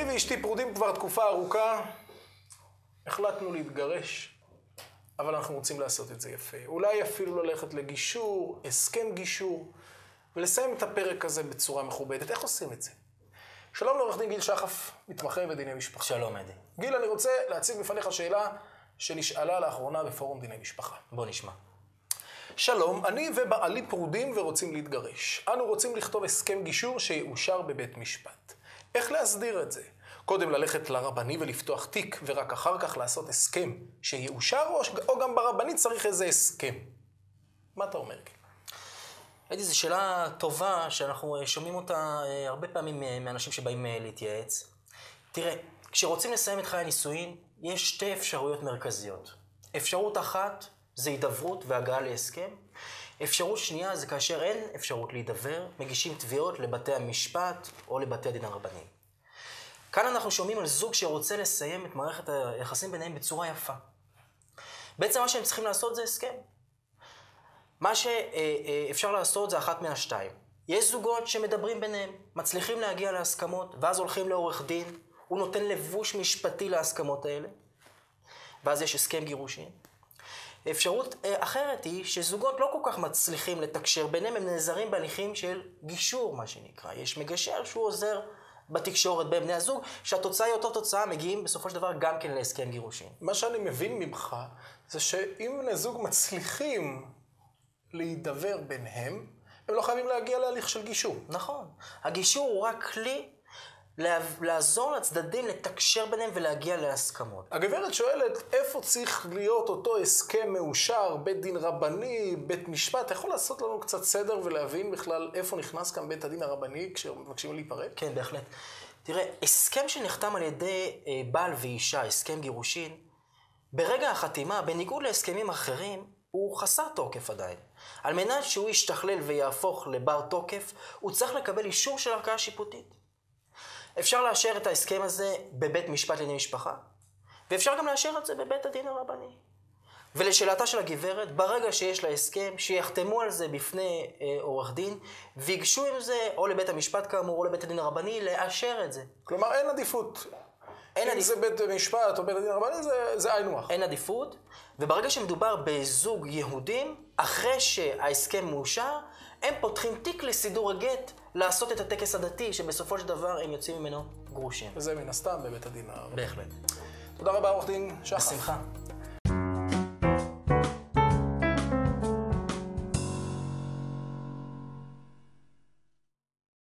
ואשתי פרודים כבר תקופה ארוכה, החלטנו להתגרש, אבל אנחנו רוצים לעשות את זה יפה. אולי אפילו ללכת לגישור, הסכם גישור, ולסיים את הפרק הזה בצורה מכובדת. איך עושים את זה? שלום לעורך דין גיל שחף, מתמחה בדיני משפחה. שלום, אדי. גיל, אני רוצה להציג בפניך שאלה שנשאלה לאחרונה בפורום דיני משפחה. בוא נשמע. שלום, אני ובעלי פרודים ורוצים להתגרש. אנו רוצים לכתוב הסכם גישור שיאושר בבית משפט. איך להסדיר את זה? קודם ללכת לרבני ולפתוח תיק, ורק אחר כך לעשות הסכם שיאושר, או, או גם ברבני צריך איזה הסכם? מה אתה אומר? אדי, זו שאלה טובה, שאנחנו אה, שומעים אותה אה, הרבה פעמים אה, מאנשים שבאים להתייעץ. תראה, כשרוצים לסיים את חיי הנישואין, יש שתי אפשרויות מרכזיות. אפשרות אחת זה הידברות והגעה להסכם. אפשרות שנייה זה כאשר אין אפשרות להידבר, מגישים תביעות לבתי המשפט או לבתי הדין הרבניים. כאן אנחנו שומעים על זוג שרוצה לסיים את מערכת היחסים ביניהם בצורה יפה. בעצם מה שהם צריכים לעשות זה הסכם. מה שאפשר לעשות זה אחת מהשתיים. יש זוגות שמדברים ביניהם, מצליחים להגיע להסכמות, ואז הולכים לעורך דין, הוא נותן לבוש משפטי להסכמות האלה, ואז יש הסכם גירושין. אפשרות אה, אחרת היא שזוגות לא כל כך מצליחים לתקשר ביניהם, הם נעזרים בהליכים של גישור, מה שנקרא. יש מגשר שהוא עוזר בתקשורת בין בני הזוג, שהתוצאה היא אותה תוצאה, מגיעים בסופו של דבר גם כן להסכם גירושין. מה שאני מבין ממך, זה שאם בני זוג מצליחים להידבר ביניהם, הם לא חייבים להגיע להליך של גישור. נכון. הגישור הוא רק כלי לעזור לצדדים לתקשר ביניהם ולהגיע להסכמות. הגברת שואלת, איפה צריך להיות אותו הסכם מאושר, בית דין רבני, בית משפט? אתה יכול לעשות לנו קצת סדר ולהבין בכלל איפה נכנס כאן בית הדין הרבני כשמבקשים להיפרד? כן, בהחלט. תראה, הסכם שנחתם על ידי אה, בעל ואישה, הסכם גירושין, ברגע החתימה, בניגוד להסכמים אחרים, הוא חסר תוקף עדיין. על מנת שהוא ישתכלל ויהפוך לבר תוקף, הוא צריך לקבל אישור של ערכאה שיפוטית. אפשר לאשר את ההסכם הזה בבית משפט לענייני משפחה, ואפשר גם לאשר את זה בבית הדין הרבני. ולשאלתה של הגברת, ברגע שיש לה הסכם, שיחתמו על זה בפני אה, עורך דין, ויגשו עם זה או לבית המשפט כאמור או לבית הדין הרבני, לאשר את זה. כלומר, אין עדיפות. אין אם עדיפ... זה בית משפט או בית הדין הרבני, זה היינו הך. אין עדיפות, וברגע שמדובר בזוג יהודים, אחרי שההסכם מאושר, הם פותחים תיק לסידור הגט, לעשות את הטקס הדתי, שבסופו של דבר הם יוצאים ממנו גרושים. וזה מן הסתם בבית הדין הרבני. בהחלט. תודה רבה, עורך דין שחר. בשמחה.